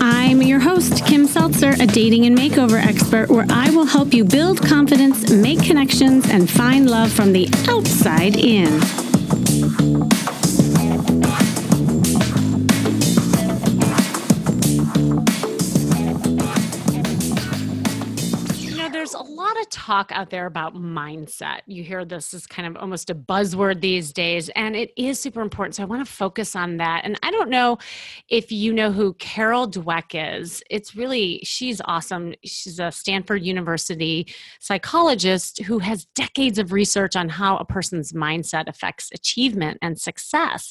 I'm your host, Kim Seltzer, a dating and makeover expert, where I will help you build confidence, make connections, and find love from the outside in. Talk out there about mindset. You hear this is kind of almost a buzzword these days, and it is super important. So I want to focus on that. And I don't know if you know who Carol Dweck is. It's really, she's awesome. She's a Stanford University psychologist who has decades of research on how a person's mindset affects achievement and success.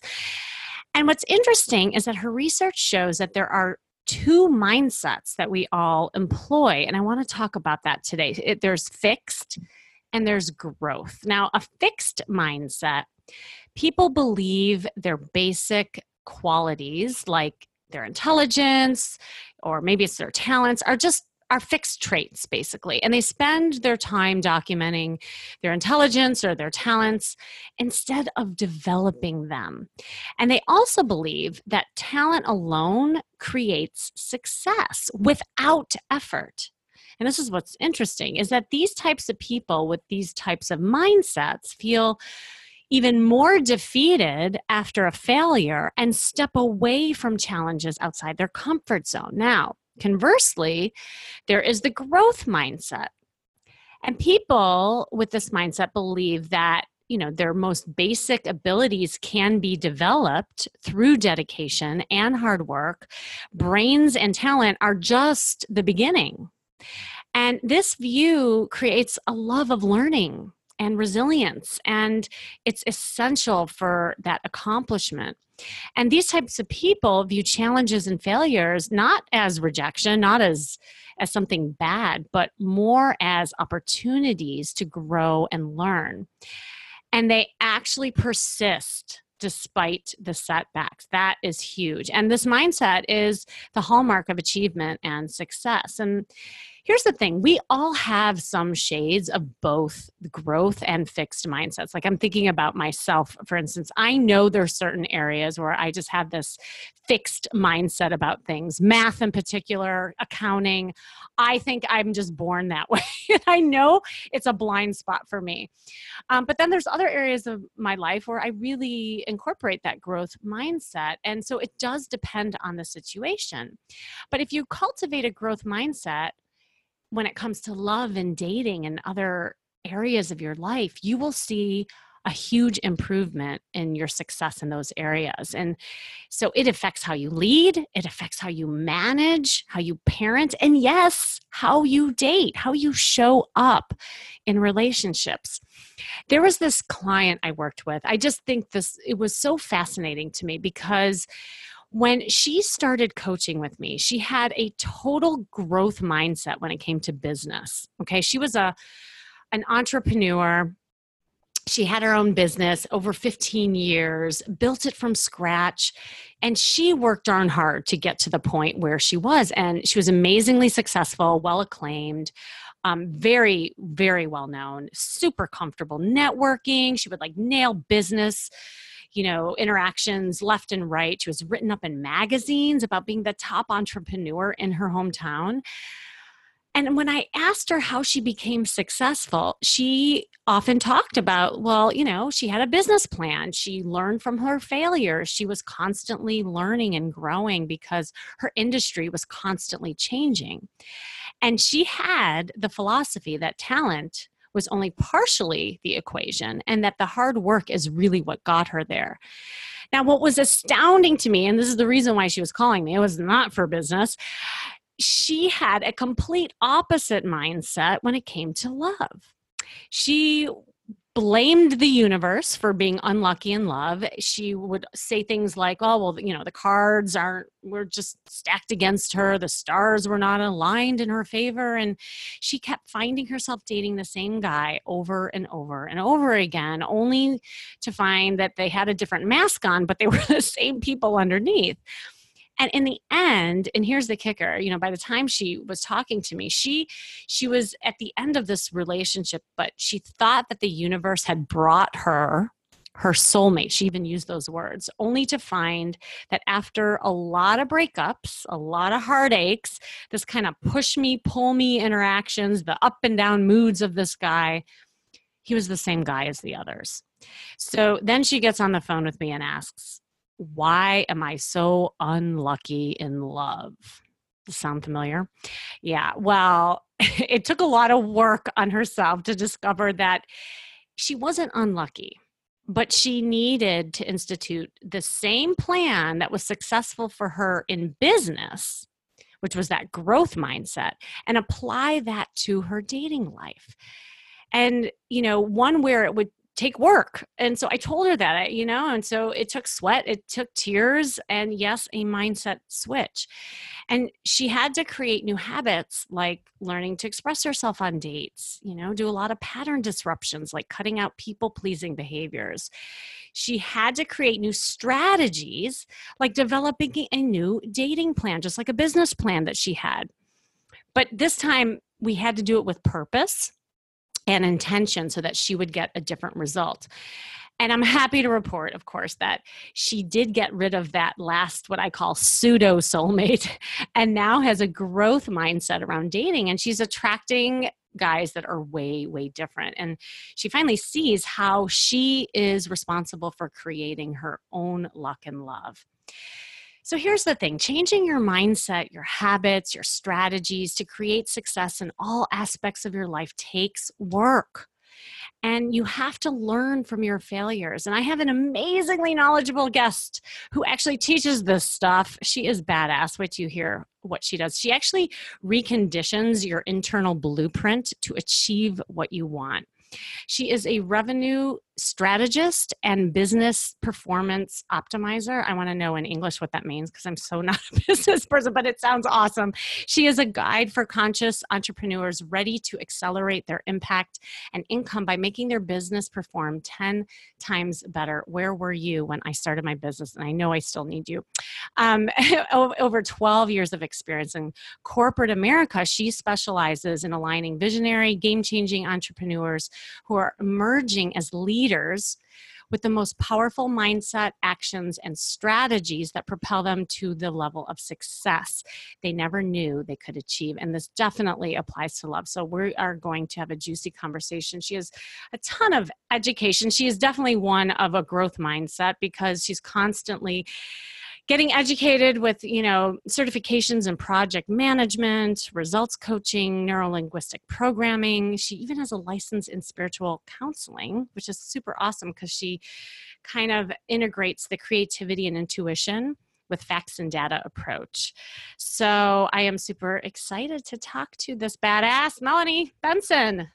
And what's interesting is that her research shows that there are two mindsets that we all employ. And I want to talk about that today. It, there's fixed and there's growth. Now, a fixed mindset, people believe their basic qualities like their intelligence or maybe it's their talents are just are fixed traits basically and they spend their time documenting their intelligence or their talents instead of developing them and they also believe that talent alone creates success without effort and this is what's interesting is that these types of people with these types of mindsets feel even more defeated after a failure and step away from challenges outside their comfort zone. Now, Conversely, there is the growth mindset. And people with this mindset believe that you know their most basic abilities can be developed through dedication and hard work. Brains and talent are just the beginning. And this view creates a love of learning and resilience and it's essential for that accomplishment and these types of people view challenges and failures not as rejection, not as as something bad, but more as opportunities to grow and learn. And they actually persist despite the setbacks. That is huge. And this mindset is the hallmark of achievement and success. And here's the thing we all have some shades of both growth and fixed mindsets. Like i'm thinking about myself for instance i know there's certain areas where i just have this fixed mindset about things math in particular accounting. I think i'm just born that way i know it's a blind spot for me. Um, but then there's other areas of my life where i really incorporate that growth mindset and so it does depend on the situation. But if you cultivate a growth mindset when it comes to love and dating and other areas of your life, you will see a huge improvement in your success in those areas. And so it affects how you lead, it affects how you manage, how you parent, and yes, how you date, how you show up in relationships. There was this client I worked with. I just think this, it was so fascinating to me because when she started coaching with me, she had a total growth mindset when it came to business. Okay, she was a an entrepreneur. She had her own business over 15 years, built it from scratch, and she worked darn hard to get to the point where she was. And she was amazingly successful, well acclaimed, um, very, very well known, super comfortable networking. She would like nail business you know, interactions left and right. She was written up in magazines about being the top entrepreneur in her hometown. And when I asked her how she became successful, she often talked about, well, you know, she had a business plan. She learned from her failures. She was constantly learning and growing because her industry was constantly changing. And she had the philosophy that talent was only partially the equation and that the hard work is really what got her there. Now, what was astounding to me, and this is the reason why she was calling me, it was not for business. She had a complete opposite mindset when it came to love. She blamed the universe for being unlucky in love. She would say things like, "Oh, well, you know, the cards aren't were just stacked against her. The stars were not aligned in her favor." And she kept finding herself dating the same guy over and over and over again, only to find that they had a different mask on, but they were the same people underneath and in the end and here's the kicker you know by the time she was talking to me she she was at the end of this relationship but she thought that the universe had brought her her soulmate. She even used those words, only to find that after a lot of breakups, a lot of heartaches, this kind of push me, pull me interactions, the up and down moods of this guy, he was the same guy as the others. So then she gets on the phone with me and asks, Why am I so unlucky in love? Sound familiar? Yeah. Well, it took a lot of work on herself to discover that she wasn't unlucky but she needed to institute the same plan that was successful for her in business which was that growth mindset and apply that to her dating life and you know one where it would take work. And so I told her that, you know, and so it took sweat, it took tears, and yes, a mindset switch. And she had to create new habits like learning to express herself on dates, you know, do a lot of pattern disruptions like cutting out people pleasing behaviors. She had to create new strategies like developing a new dating plan, just like a business plan that she had. But this time we had to do it with purpose and intention so that she would get a different result. And I'm happy to report, of course, that she did get rid of that last, what I call pseudo soulmate, and now has a growth mindset around dating. And she's attracting guys that are way, way different. And she finally sees how she is responsible for creating her own luck and love. So here's the thing changing your mindset, your habits, your strategies to create success in all aspects of your life takes work. And you have to learn from your failures. And I have an amazingly knowledgeable guest who actually teaches this stuff. She is badass. Till you hear what she does. She actually reconditions your internal blueprint to achieve what you want. She is a revenue strategist and business performance optimizer. I want to know in English what that means because I'm so not a business person, but it sounds awesome. She is a guide for conscious entrepreneurs ready to accelerate their impact and income by making their business perform 10 times better. Where were you when I started my business? And I know I still need you. Um, over 12 years of experience in corporate America, she specializes in aligning visionary, game changing entrepreneurs who are emerging as leaders with the most powerful mindset, actions, and strategies that propel them to the level of success they never knew they could achieve. And this definitely applies to love. So we are going to have a juicy conversation. She has a ton of education. She is definitely one of a growth mindset because she's constantly getting educated with you know certifications in project management results coaching neurolinguistic programming. She even has a license in spiritual counseling which is super awesome because she kind of integrates the creativity and intuition with facts and data approach. So i am super excited to talk to this badass melanie benson.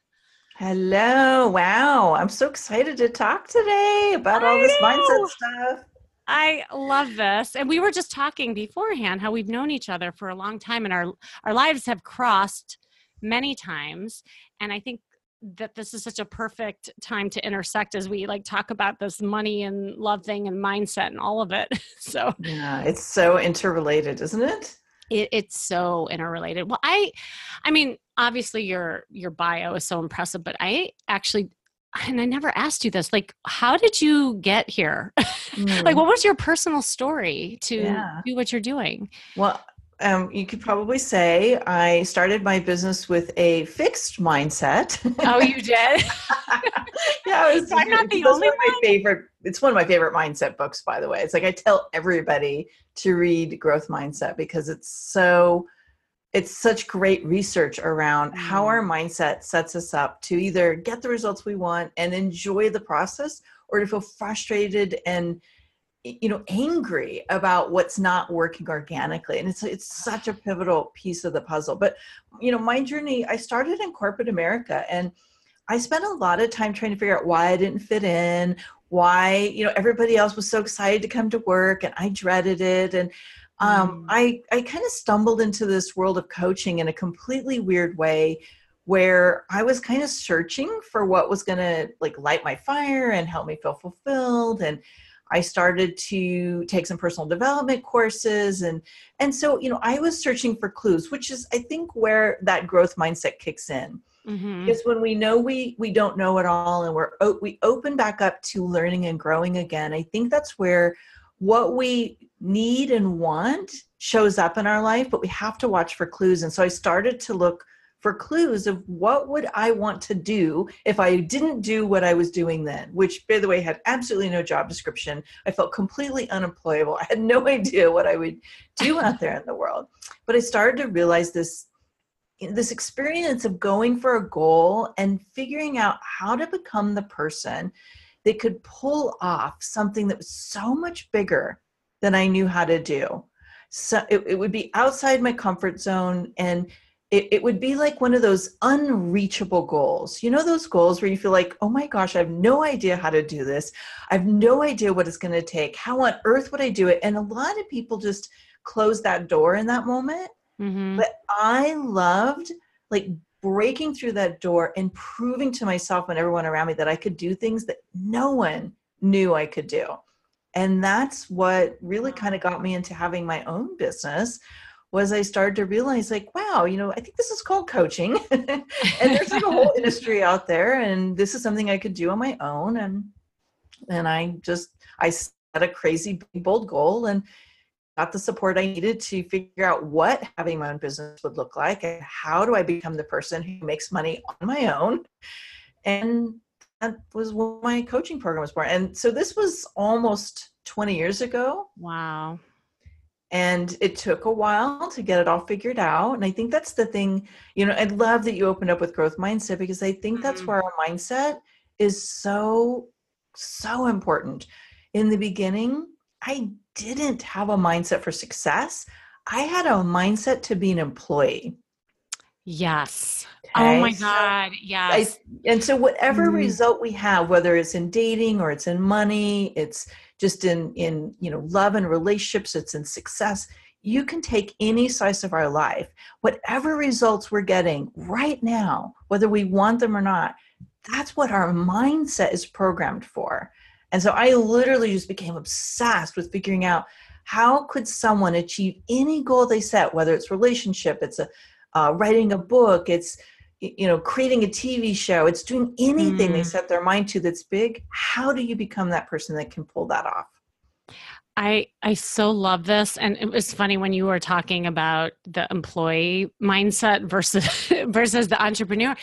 Hello. Wow. I'm so excited to talk today about I all this know. mindset stuff I love this. And we were just talking beforehand how we've known each other for a long time and our our lives have crossed many times. And I think that this is such a perfect time to intersect as we like talk about this money and love thing and mindset and all of it. So yeah, it's so interrelated, isn't it? It, it's so interrelated. Well, I, I mean, obviously your your bio is so impressive, but I actually and I never asked you this. Like, how did you get here? Mm. like, what was your personal story to yeah. do what you're doing? Well, um, you could probably say I started my business with a fixed mindset. Oh, you did? yeah, was, I'm not the only one. My favorite. It's one of my favorite mindset books, by the way. It's like I tell everybody to read Growth Mindset because it's so it's such great research around how our mm. mindset sets us up to either get the results we want and enjoy the process or to feel frustrated and you know angry about what's not working organically. And it's it's such a pivotal piece of the puzzle. But you know my journey i started in corporate america and i spent a lot of time trying to figure out why i didn't fit in why you know everybody else was so excited to come to work and i dreaded it. And um, mm. I, I kind of stumbled into this world of coaching in a completely weird way where I was kind of searching for what was going to like light my fire and help me feel fulfilled. And I started to take some personal development courses. And, and so, you know, I was searching for clues, which is, I think, where that growth mindset kicks in. Mm-hmm. Because when we know we we don't know it all and we're we open back up to learning and growing again, I think that's where what we need and want shows up in our life, but we have to watch for clues. And so I started to look for clues of what would I want to do if I didn't do what I was doing then, which by the way had absolutely no job description. I felt completely unemployable. I had no idea what I would do out there in the world. But I started to realize this this experience of going for a goal and figuring out how to become the person that could pull off something that was so much bigger than I knew how to do. So it, it would be outside my comfort zone and it, it would be like one of those unreachable goals. You know, those goals where you feel like, oh my gosh, I have no idea how to do this. I have no idea what it's going to take. How on earth would I do it? And a lot of people just close that door in that moment. Mm-hmm. But I loved like breaking through that door and proving to myself and everyone around me that I could do things that no one knew I could do. And that's what really kind of got me into having my own business was I started to realize like, wow, you know, I think this is called coaching. and there's like a whole industry out there and this is something I could do on my own. And and I just I set a crazy big bold goal and got the support I needed to figure out what having my own business would look like and how do I become the person who makes money on my own. And that was when my coaching program was born. And so this was almost 20 years ago. Wow. And it took a while to get it all figured out. And I think that's the thing, you know, I love that you opened up with growth mindset because I think mm-hmm. that's where our mindset is so, so important. In the beginning, I didn't have a mindset for success. I had a mindset to be an employee. Yes. Okay? Oh my God. Yes. I, and so whatever mm. result we have, whether it's in dating or it's in money, it's just in in you know love and relationships, it's in success. You can take any slice of our life, whatever results we're getting right now, whether we want them or not, that's what our mindset is programmed for. And so I literally just became obsessed with figuring out how could someone achieve any goal they set, whether it's relationship, it's a uh, writing a book, it's you know creating a tv show it's doing anything mm. they set their mind to that's big how do you become that person that can pull that off I I so love this, and it was funny when you were talking about the employee mindset versus versus the entrepreneur,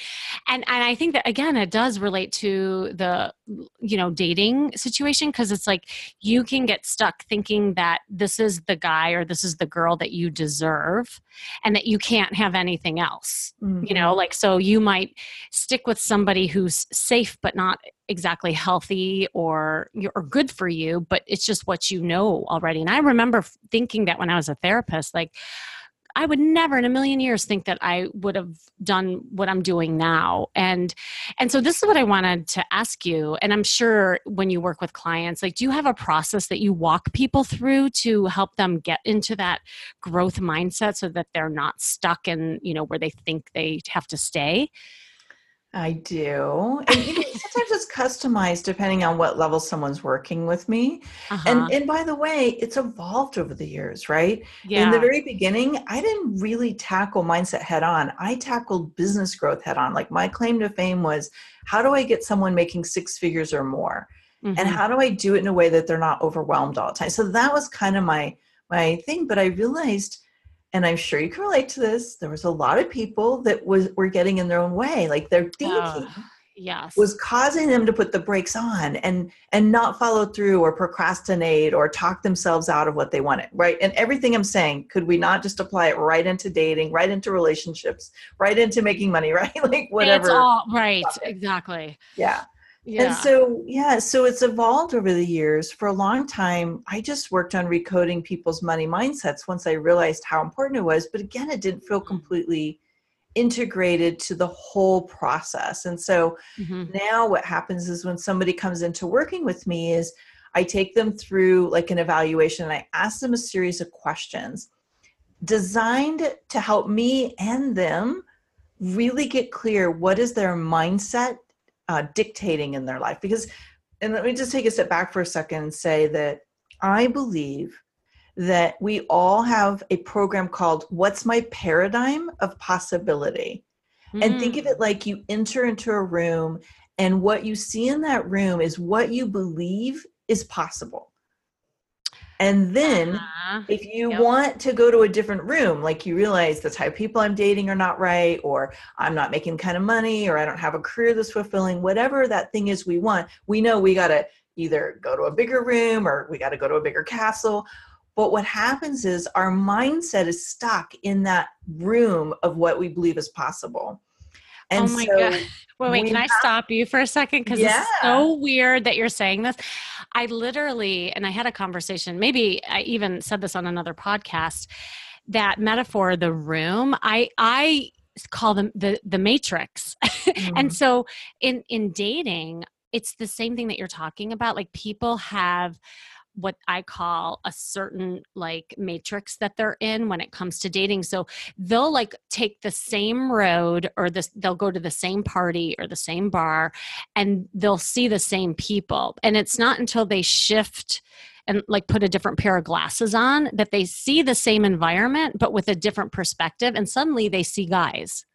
and and I think that again it does relate to the you know dating situation because it's like you can get stuck thinking that this is the guy or this is the girl that you deserve, and that you can't have anything else. Mm-hmm. You know, mm-hmm. like so you might stick with somebody who's safe but not exactly healthy or or good for you but it's just what you know already and i remember thinking that when i was a therapist like I would never in a million years think that I would have done what I'm doing now. And and so this is what I wanted to ask you and I'm sure when you work with clients like do you have a process that you walk people through to help them get into that growth mindset so that they're not stuck in, you know, where they think they have to stay? I do. And you know, sometimes it's customized depending on what level someone's working with me. Uh-huh. And and by the way, it's evolved over the years, right? Yeah. In the very beginning, I didn't really tackle mindset head on. I tackled business growth head on. Like my claim to fame was how do I get someone making six figures or more? Mm-hmm. And how do I do it in a way that they're not overwhelmed all the time? So that was kind of my my thing, but I realized and I'm sure you can relate to this. There was a lot of people that was were getting in their own way, like their uh, thinking oh, yes. was causing them to put the brakes on and and not follow through or procrastinate or talk themselves out of what they wanted, right? And everything I'm saying, could we not just apply it right into dating, right into relationships, right into making money, right? like whatever. It's all right, exactly. Yeah. Yeah. And so, yeah, so it's evolved over the years. For a long time, I just worked on recoding people's money mindsets once I realized how important it was. But again, it didn't feel mm-hmm. completely integrated to the whole process. And so mm-hmm. now what happens is when somebody comes into working with me is I take them through like an evaluation and I ask them a series of questions designed to help me and them really get clear what is their mindset uh, dictating in their life because and let me just take a step back for a second and say that i believe that we all have a program called what's my paradigm of possibility Mm. And think of it mm. like you enter into a room, and what you see in that room is what you believe is possible. And then, uh-huh. if you yep. want to go to a different room, like you realize the type of people I'm dating are not right, or I'm not making kind of money, or I don't have a career that's fulfilling, whatever that thing is we want, we know we got to either go to a bigger room or we got to go to a bigger castle. But what happens is our mindset is stuck in that room of what we believe is possible. And oh my so God. Wait, wait, can have, I stop you for a second? Because yeah. it's so weird that you're saying this. I literally, and I had a conversation, maybe I even said this on another podcast, that metaphor, the room, I I call them the the matrix. Mm-hmm. and so in in dating, it's the same thing that you're talking about. Like people have what I call a certain like matrix that they're in when it comes to dating. So they'll like take the same road or this they'll go to the same party or the same bar and they'll see the same people. And it's not until they shift and like put a different pair of glasses on that they see the same environment but with a different perspective and suddenly they see guys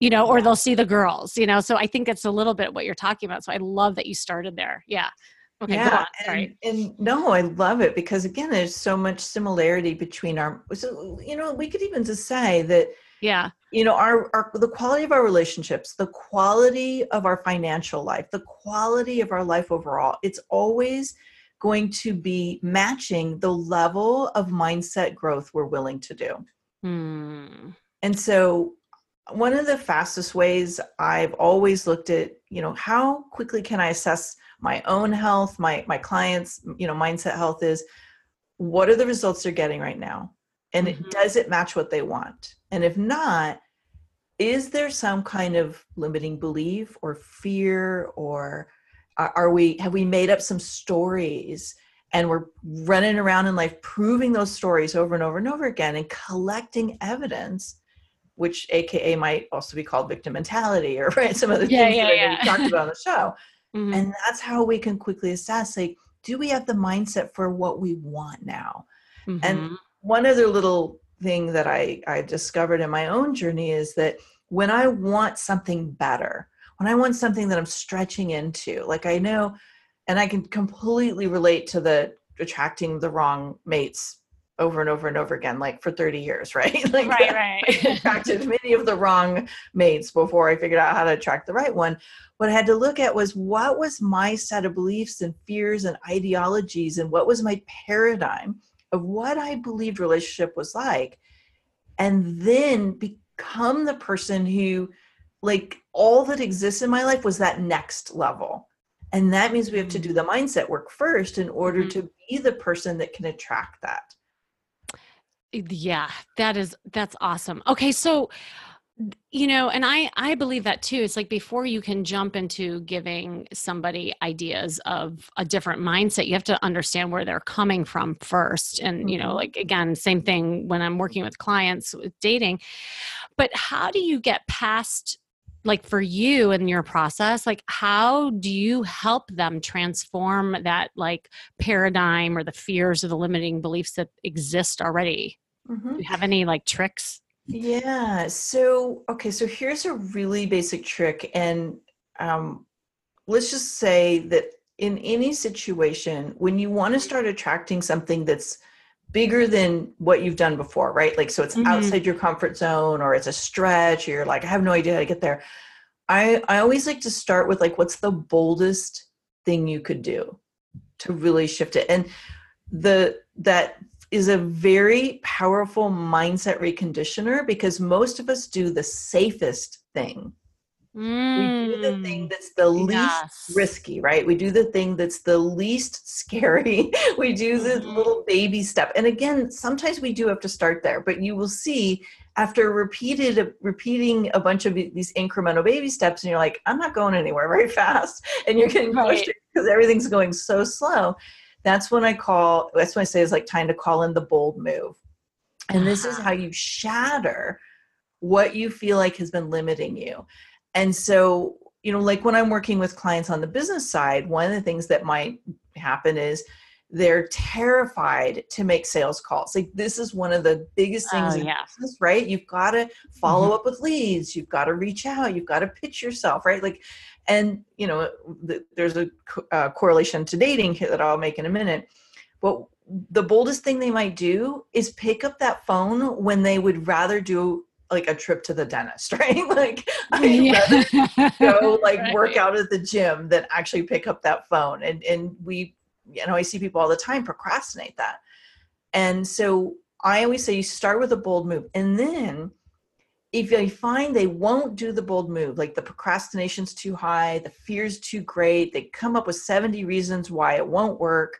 you know or they'll see the girls you know so i think it's a little bit what you're talking about so i love that you started there yeah Okay, yeah, and, and, no, I love it because again, there's so much similarity between our. So you know, we could even just say that. Yeah. You know, our, our the quality of our relationships, the quality of our financial life, the quality of our life overall. It's always going to be matching the level of mindset growth we're willing to do. Hmm. And so one of the fastest ways I've always looked at, you know, how quickly can I assess my own health, my my clients, you know, mindset health is what are the results they're getting right now? And mm-hmm. it, does it match what they want? And if not, is there some kind of limiting belief or fear or are we have we made up some stories and we're running around in life proving those stories over and over and over again and collecting evidence which aka might also be called victim mentality or right some of the yeah, things yeah, that yeah. we talked about on the show Mm-hmm. And that's how we can quickly assess like, do we have the mindset for what we want now? Mm-hmm. And one other little thing that I, I discovered in my own journey is that when I want something better, when I want something that I'm stretching into, like I know, and I can completely relate to the attracting the wrong mates over and over and over again, like for 30 years, right? like right, right. I attracted many of the wrong mates before I figured out how to attract the right one. What I had to look at was what was my set of beliefs and fears and ideologies, and what was my paradigm of what I believed relationship was like, and then become the person who, like, all that exists in my life was that next level. And that means we have to do the mindset work first in order mm-hmm. to be the person that can attract that yeah that is that's awesome okay so you know and i i believe that too it's like before you can jump into giving somebody ideas of a different mindset you have to understand where they're coming from first and you know mm-hmm. like again same thing when i'm working with clients with dating but how do you get past like for you and your process like how do you help them transform that like paradigm or the fears or the limiting beliefs that exist already mm-hmm. do you have any like tricks yeah so okay so here's a really basic trick and um, let's just say that in any situation when you want to start attracting something that's bigger than what you've done before, right? Like, so it's mm-hmm. outside your comfort zone or it's a stretch, or you're like, I have no idea how to get there. I, I always like to start with like, what's the boldest thing you could do to really shift it? And the, that is a very powerful mindset reconditioner because most of us do the safest thing Mm, we do the thing mm, that's the least risky, right? We do the thing that's the least scary. we do the mm-hmm. little baby step. And again, sometimes we do have to start there, but you will see after repeated repeating a bunch of these incremental baby steps and you're like, I'm not going anywhere very fast and you're getting pushed right. because everything's going so slow. That's when I call that's when I say it's like time to call in the bold move. And this is how you shatter what you feel like has been limiting you and so you know like when i'm working with clients on the business side one of the things that might happen is they're terrified to make sales calls. Like this is one of the biggest things oh, in yeah. business right? You've got to follow mm-hmm. up with leads. You've got to reach out. You've got to pitch yourself right? Like and you know the, there's a uh, correlation to dating that i'll make in a minute. But the boldest thing they might do is pick up that phone when they would rather do like a trip to the dentist, right? like I yeah. go like right. work out at the gym than actually pick up that phone. And and we, you know, I see people all the time procrastinate that. And so I always say you start with a bold move, and then if you find they won't do the bold move, like the procrastination's too high, the fear's too great, they come up with 70 reasons why it won't work.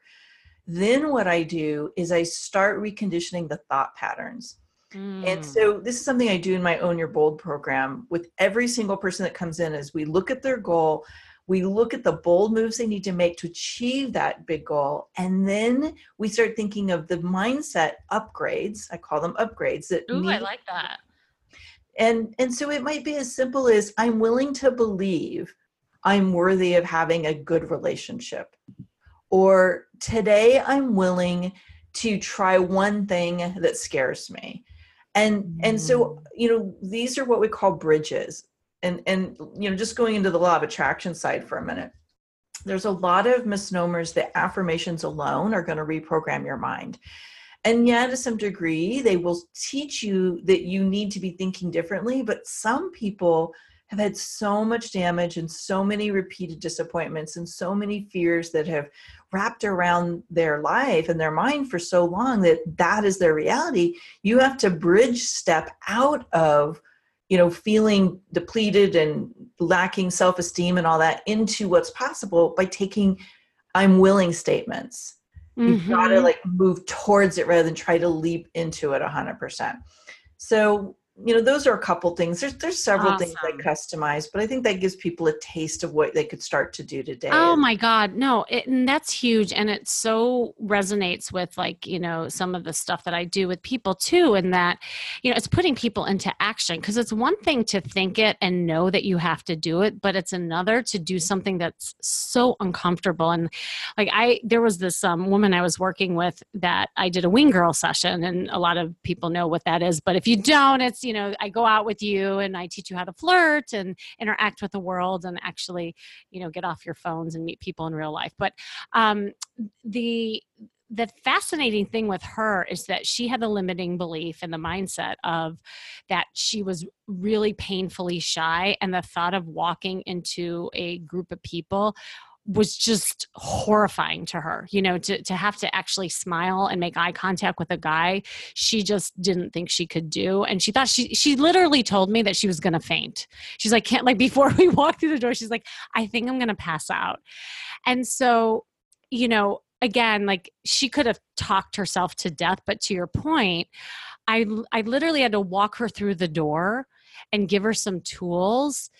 Then what I do is I start reconditioning the thought patterns. Mm. And so this is something I do in my Own Your Bold program with every single person that comes in as we look at their goal, we look at the bold moves they need to make to achieve that big goal, and then we start thinking of the mindset upgrades. I call them upgrades that Ooh, need, I like that. And and so it might be as simple as I'm willing to believe I'm worthy of having a good relationship. Or today I'm willing to try one thing that scares me and and so mm. you know these are what we call bridges. And and you know just going into the law of attraction side for a minute. There's a lot of misnomers that affirmations alone are going to reprogram your mind. And yeah to some degree they will teach you that you need to be thinking differently but some people have had so much damage and so many repeated disappointments and so many fears that have wrapped around their life and their mind for so long that that is their reality. You have to bridge step out of you know feeling depleted and lacking self-esteem and all that into what's possible by taking i'm willing statements. Mm-hmm. you've got to like move towards it rather than try to leap into it 100% so you know those are a couple things. There's there's several awesome. things I customize but i think that gives people a taste of what they could start to do today. Oh my god. No it, and that's huge and it so resonates with like you know some of the stuff that i do with people too and that you know it's putting people into action because it's one thing to think it and know that you have to do it but it's another to do something that's so uncomfortable and like i there was this um, woman i was working with that i did a wing girl session and a lot of people know what that is but if you don't it's you know i go out with you and i teach you how to flirt and interact with the world and actually you know get off your phones and meet people in real life. But um, the the fascinating thing with her is that she had the limiting belief and the mindset of that she was really painfully shy and the thought of walking into a group of people was just horrifying to her you know to, to have to actually smile and make eye contact with a guy she just didn't think she could do. And she thought she she literally told me that she was going to faint. She's like can't like before we walked through the door she's like i think i'm going to pass out. And so you know again like she could have talked herself to death but to your point i i literally had to walk her through the door and give her some tools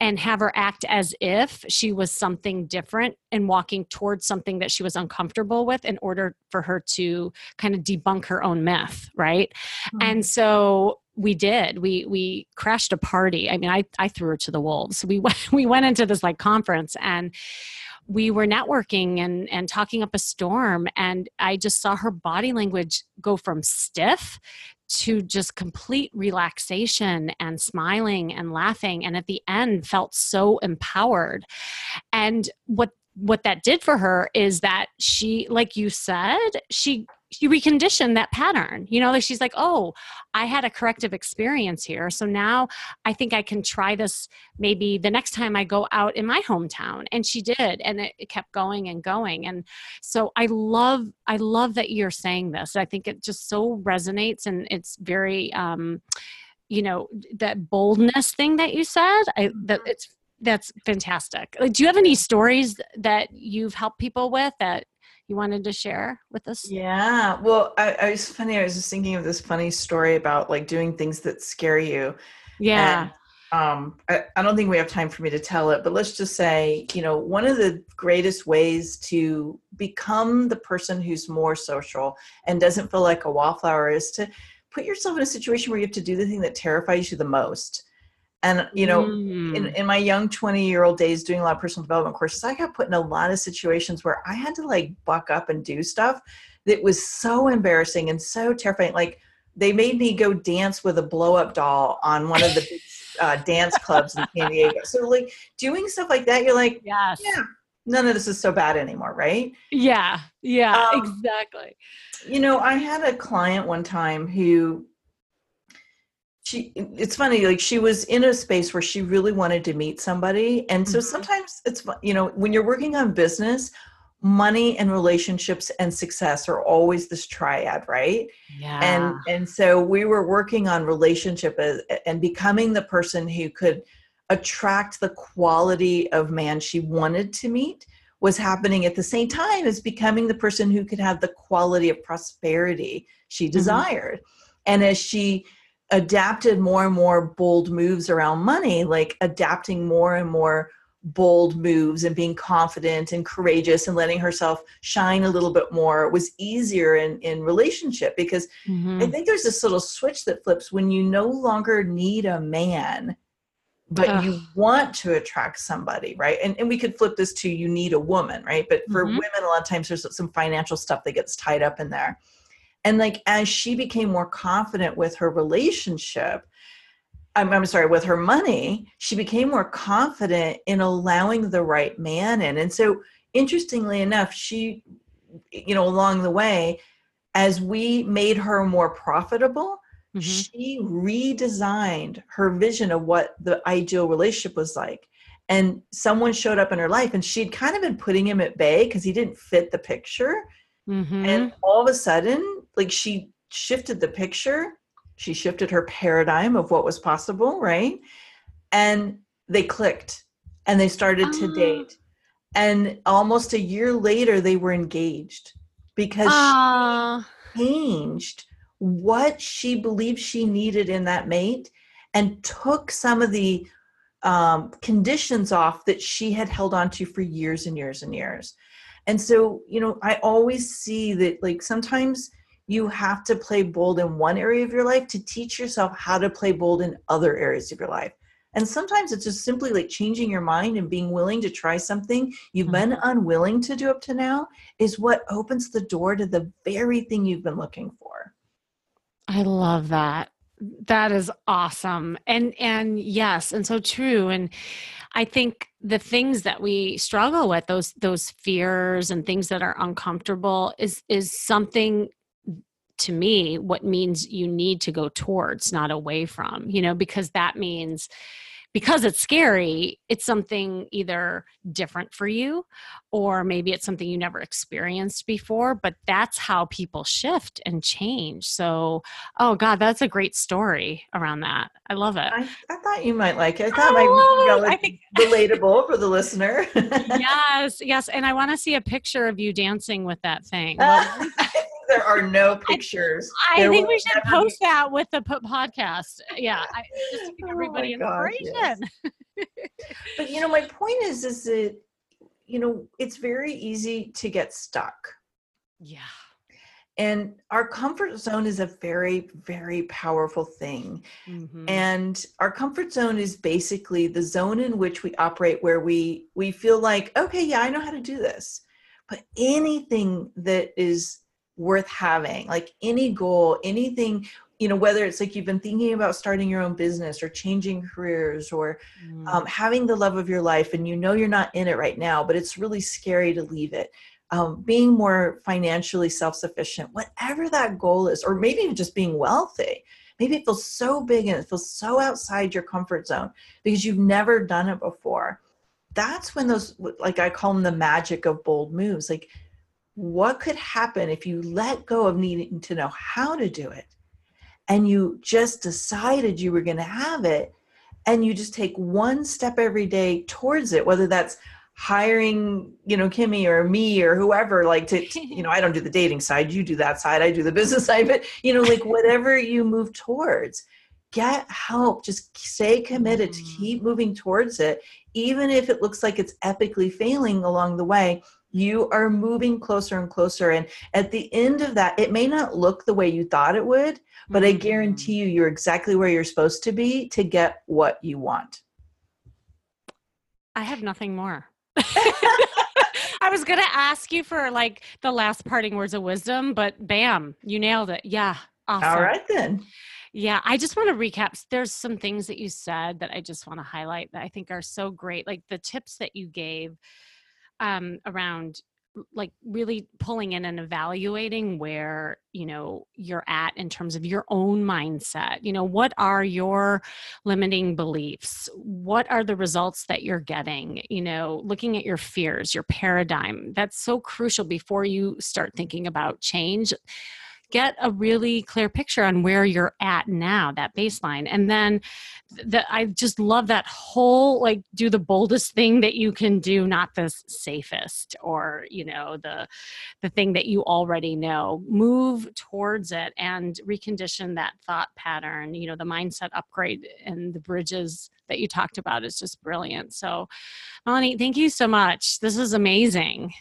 and have her act as if she was something different and walking towards something that she was uncomfortable with in order for her to kind of debunk her own myth right? Mm-hmm. and so we did. We we crashed a party. I mean i i threw her to the wolves. We went we went into this like conference and we were networking and and talking up a storm and i just saw her body language go from stiff to just complete relaxation and smiling and laughing and at the end felt so empowered. And what what that did for her is that she like you said she you reconditioned that pattern you know like she's like oh i had a corrective experience here so now i think i can try this maybe the next time i go out in my hometown and she did and it, it kept going and going and so i love i love that you're saying this i think it just so resonates and it's very um you know that boldness thing that you said i that it's that's fantastic. Do you have any stories that you've helped people with that you wanted to share with us? Yeah. Well, I, I was funny. I was just thinking of this funny story about like doing things that scare you. Yeah. And, um, I, I don't think we have time for me to tell it, but let's just say, you know, one of the greatest ways to become the person who's more social and doesn't feel like a wallflower is to put yourself in a situation where you have to do the thing that terrifies you the most And you know, mm. in, in my young 20 year old days doing a lot of personal development courses, I got put in a lot of situations where I had to like buck up and do stuff that was so embarrassing and so terrifying. Like they made me go dance with a blow up doll on one of the uh, dance clubs in San Diego. So like doing stuff like that, you're like, yes. yeah, none of this is so bad anymore, right? Yeah, yeah, um, exactly. You know, I had a client one time who she it's funny like she was in a space where she really wanted to meet somebody and so mm-hmm. sometimes it's you know when you're working on business money and relationships and success are always this triad right yeah and and so we were working on relationship as, and becoming the person who could attract the quality of man she wanted to meet was happening at the same time as becoming the person who could have the quality of prosperity she mm-hmm. desired mm-hmm. and as she adapted more and more bold moves around money like adapting more and more bold moves and being confident and courageous and letting herself shine a little bit more was easier in in relationship because mm-hmm. i think there's this little switch that flips when you no longer need a man but Ugh. you want to attract somebody right and, and we could flip this to you need a woman right but for mm-hmm. women a lot of times there's some financial stuff that gets tied up in there and like as she became more confident with her relationship I'm, I'm sorry, with her money, she became more confident in allowing the right man in. And so, interestingly enough, she, you know, along the way, as we made her more profitable, mm-hmm. she redesigned her vision of what the ideal relationship was like. And someone showed up in her life, and she'd kind of been putting him at bay because he didn't fit the picture. Mm-hmm. And all of a sudden, like she shifted the picture she shifted her paradigm of what was possible, right? And they clicked and they started to ah. date. And almost a year later, they were engaged because she ah. changed what she believed she needed in that mate and took some of the um, conditions off that she had held on to for years and years and years. And so, you know, I always see that like sometimes you have to play bold in one area of your life to teach yourself how to play bold in other areas of your life. And sometimes it's just simply like changing your mind and being willing to try something you've mm-hmm. been unwilling to do up to now is what opens the door to the very thing you've been looking for. I love that. That is awesome. And and yes, and so true and I think the things that we struggle with those those fears and things that are uncomfortable is is something to me what means you need to go towards not away from you know because that means because it's scary it's something either different for you or maybe it's something you never experienced before but that's how people shift and change. So oh god that's a great story around that. I love it. I, I thought you might like it. I thought it. might be I think... relatable for the listener. Yes yes and i want to see a picture of you dancing with that thing uh, there are no pictures. I, I think we should post that with the podcast. Yeah, I, just to give oh everybody inspiration. Yes. but you know, my point is, is that you know it's very easy to get stuck. Yeah. And our comfort zone is a very, very powerful thing. Mm-hmm. And our comfort zone is basically the zone in which we operate where we we feel like, okay, yeah, I know how to do this. But anything that is worth having like any goal anything you know whether it's like you've been thinking about starting your own business or changing careers or mm. um, having the love of your life and you know you're not in it right now but it's really scary to leave it. Um, being more financially self-sufficient whatever that goal is or maybe just being wealthy. Maybe it feels so big and it feels so outside your comfort zone because you've never done it before. That's when those like i call them the magic of bold moves. Like what could happen if you let go of needing to know how to do it? And you just decided you were going to have it and you just take one step every day towards it whether that's hiring you know kimmy or me or whoever like to you know i don't do the dating side you do that side i do the business side but you know like whatever you move towards get help just stay committed to mm. keep moving towards it even if it looks like it's epically failing along the way you are moving closer and closer and at the end of that it may not look the way you thought it would but i guarantee mm. you you're exactly where you're supposed to be to get what you want i have nothing more I was going to ask you for like the last parting words of wisdom, but bam, you nailed it. Yeah. Awesome. All right then. Yeah, I just want to recap. There's some things that you said that I just want to highlight that I think are so great. Like the tips that you gave um, around like really pulling in and evaluating where you know you're at in terms of your own mindset. You know what are your limiting beliefs? What are the results that you're getting? You know looking at your fears your paradigm that's so crucial before you start thinking about change get a really clear picture on where you're at now that baseline. And then that i just love that whole like do the boldest thing that you can do not the safest or you know the the thing that you already know. Move towards it and recondition that thought pattern. You know the mindset upgrade and the bridges that you talked about is just brilliant. So melanie thank you so much. This is amazing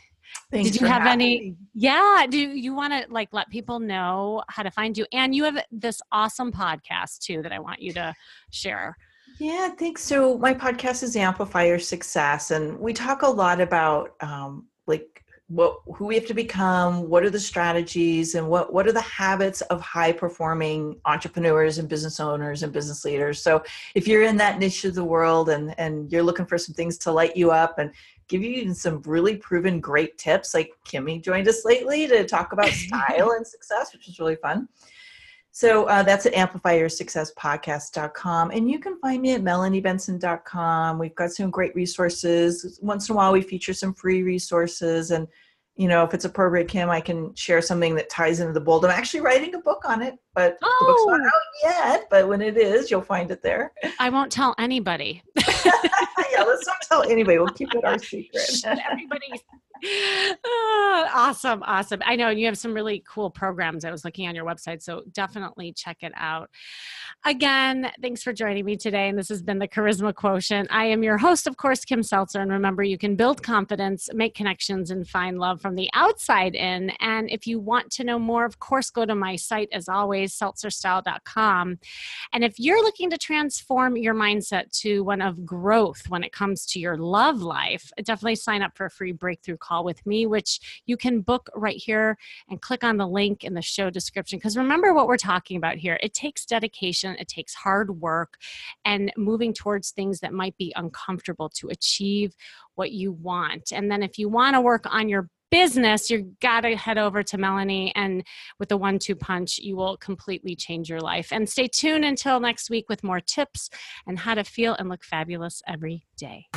Thanks Did you have any? Me. Yeah. Do you want to like let people know how to find you? And you have this awesome podcast too that I want you to share. Yeah, thanks. So my podcast is Amplify Your Success, and we talk a lot about um, like what who we have to become, what are the strategies, and what what are the habits of high performing entrepreneurs and business owners and business leaders. So if you're in that niche of the world and and you're looking for some things to light you up and give you some really proven great tips. Like Kimmy joined us lately to talk about style and success, which is really fun. So uh, that's at amplifyyoursuccesspodcast.com. And you can find me at melaniebenson.com. We've got some great resources. Once in a while, we feature some free resources. And you know, if it's appropriate, Kim, I can share something that ties into the bold. I'm actually writing a book on it, but oh. the book's not oh! out yet. But when it is, you'll find it there. I won't tell anybody. yeah, let's not tell anybody. We'll keep it our secret. Everybody oh, awesome. Awesome. I know you have some really cool programs. I was looking on your website, so definitely check it out. Again, thanks for joining me today. And this has been the Charisma Quotient. I am your host, of course, Kim Seltzer. And remember, you can build confidence, make connections, and find love from the outside in. And if you want to know more, of course, go to my site, as always, seltzerstyle.com. And if you're looking to transform your mindset to one of growth when it comes to your love life, definitely sign up for a free breakthrough call with me, which you can book right here and click on the link in the show description. Because remember what we're talking about here it takes dedication, it takes hard work, and moving towards things that might be uncomfortable to achieve what you want. And then if you want to work on your business, you got to head over to Melanie, and with the one two punch, you will completely change your life. And stay tuned until next week with more tips and how to feel and look fabulous every day.